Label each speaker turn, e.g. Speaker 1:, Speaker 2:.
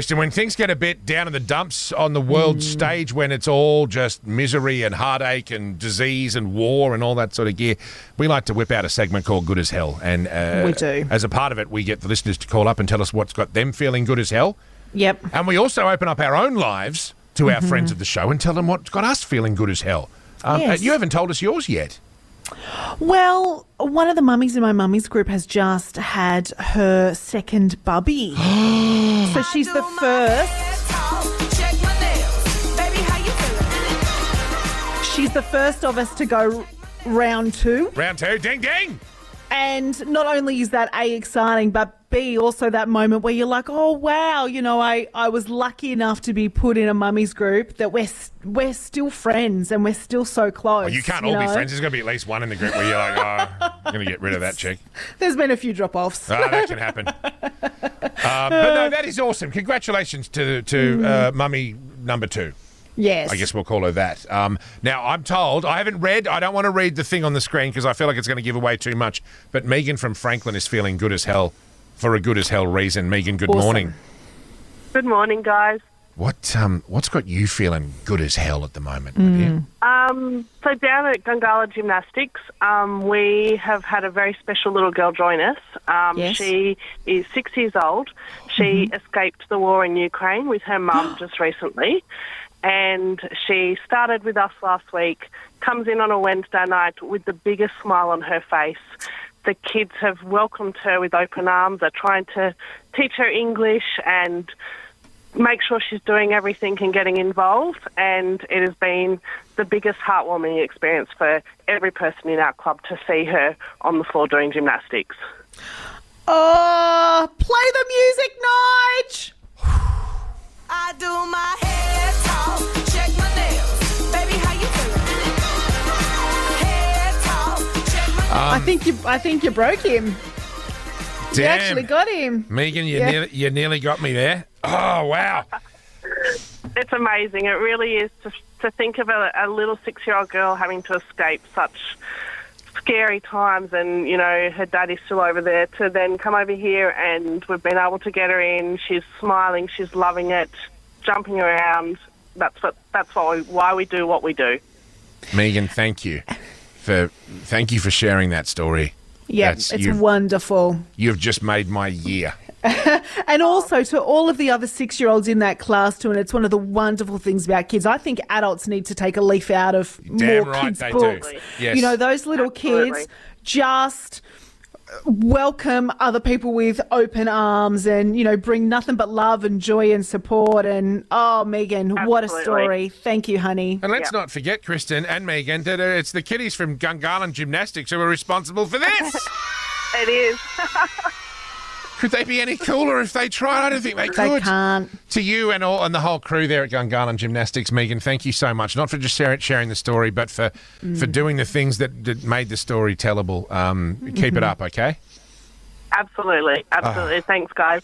Speaker 1: Christian, when things get a bit down in the dumps on the world
Speaker 2: Mm.
Speaker 1: stage, when it's all just misery and heartache and disease and war and all that sort of gear, we like to whip out a segment called Good as Hell. And uh,
Speaker 2: We do.
Speaker 1: As a part of it, we get the listeners to call up and tell us what's got them feeling good as hell.
Speaker 2: Yep.
Speaker 1: And we also open up our own lives to
Speaker 2: Mm-hmm.
Speaker 1: our friends of the show and tell them what's got us feeling good as hell. Um,
Speaker 2: Yes.
Speaker 1: uh, You haven't told us yours yet.
Speaker 2: Well, one of the mummies in my mummies group has just had her second bubby. so she's the first. She's the first of us to go round two.
Speaker 1: Round two, ding ding.
Speaker 2: And not only is that A exciting, but B also that moment where you're like, oh wow, you know, I, I was lucky enough to be put in a mummies group that we're we're still friends and we're still so close.
Speaker 1: Well, you can't all
Speaker 2: know?
Speaker 1: be friends. There's going to be at least one in the group where you're like, oh, I'm going to get rid of that chick.
Speaker 2: There's been a few drop offs.
Speaker 1: Ah, that can happen. um, but no, that is awesome. Congratulations to to uh, mummy number two.
Speaker 2: yes.
Speaker 1: I guess we'll call her that. Um, now, I'm told, I haven't read, I don't want to read the thing on the screen because I feel like it's going to give away too much. But Megan from Franklin is feeling good as hell for a good as hell reason. Megan, good
Speaker 2: Awesome.
Speaker 1: morning.
Speaker 3: Good morning, guys.
Speaker 1: What um, What's got you feeling good as hell at the moment, my dear?
Speaker 3: Um, so down at Gungahlin Gymnastics, um, we have had a very special little girl join us. Um,
Speaker 2: Yes.
Speaker 3: She is six years old. She escaped the war in Ukraine with her mum just recently, and she started with us last week. Comes in on a Wednesday night with the biggest smile on her face. The kids have welcomed her with open arms. They're trying to teach her English and make sure she's doing everything and getting involved. And it has been the biggest heartwarming experience for every person in our club to see her on the floor doing gymnastics.
Speaker 2: Oh,
Speaker 4: I
Speaker 1: um,
Speaker 2: think you. I think you broke him. You actually got him.
Speaker 1: Megan, you,
Speaker 2: Yeah.
Speaker 1: nearly, you nearly got me there. Oh, wow.
Speaker 3: It's amazing. It really is to, to think of a, a little six year old girl having to escape such scary times and, you know, her daddy's still over there to then come over here and we've been able to get her in. She's smiling, she's loving it, jumping around. That's what that's why we, why we do what we do.
Speaker 1: Megan, thank you for thank you for sharing that story.
Speaker 2: Yeah,
Speaker 1: That's-
Speaker 2: it's
Speaker 1: you've-
Speaker 2: wonderful.
Speaker 1: You've just made my year.
Speaker 2: And also to all of the other six year olds in that class too, and it's one of the wonderful things about kids. I think adults need to take a leaf out of
Speaker 1: Damn
Speaker 2: more
Speaker 1: right
Speaker 2: kids'
Speaker 1: they do.
Speaker 2: books.
Speaker 1: Yes.
Speaker 2: You know, those little
Speaker 3: Absolutely.
Speaker 2: kids just welcome other people with open arms and you know bring nothing but love and joy and support and oh megan what a story thank you honey
Speaker 1: And let's
Speaker 3: Yeah.
Speaker 1: not forget, Kristen and Megan, that uh, it's the kiddies from Gungahlin Gymnastics who are responsible for this.
Speaker 3: It is.
Speaker 1: could they be any cooler if they tried? I don't think they could.
Speaker 2: they
Speaker 1: could.
Speaker 2: can't
Speaker 1: To you and all and the whole crew there at Gungahlin Gymnastics, Megan, thank you so much. Not for just sharing, sharing the story, but for mm. for doing the things that, that made the story tellable. Um, Keep it mm-hmm. up, okay?
Speaker 3: Absolutely. Absolutely. Ah. Thanks, guys.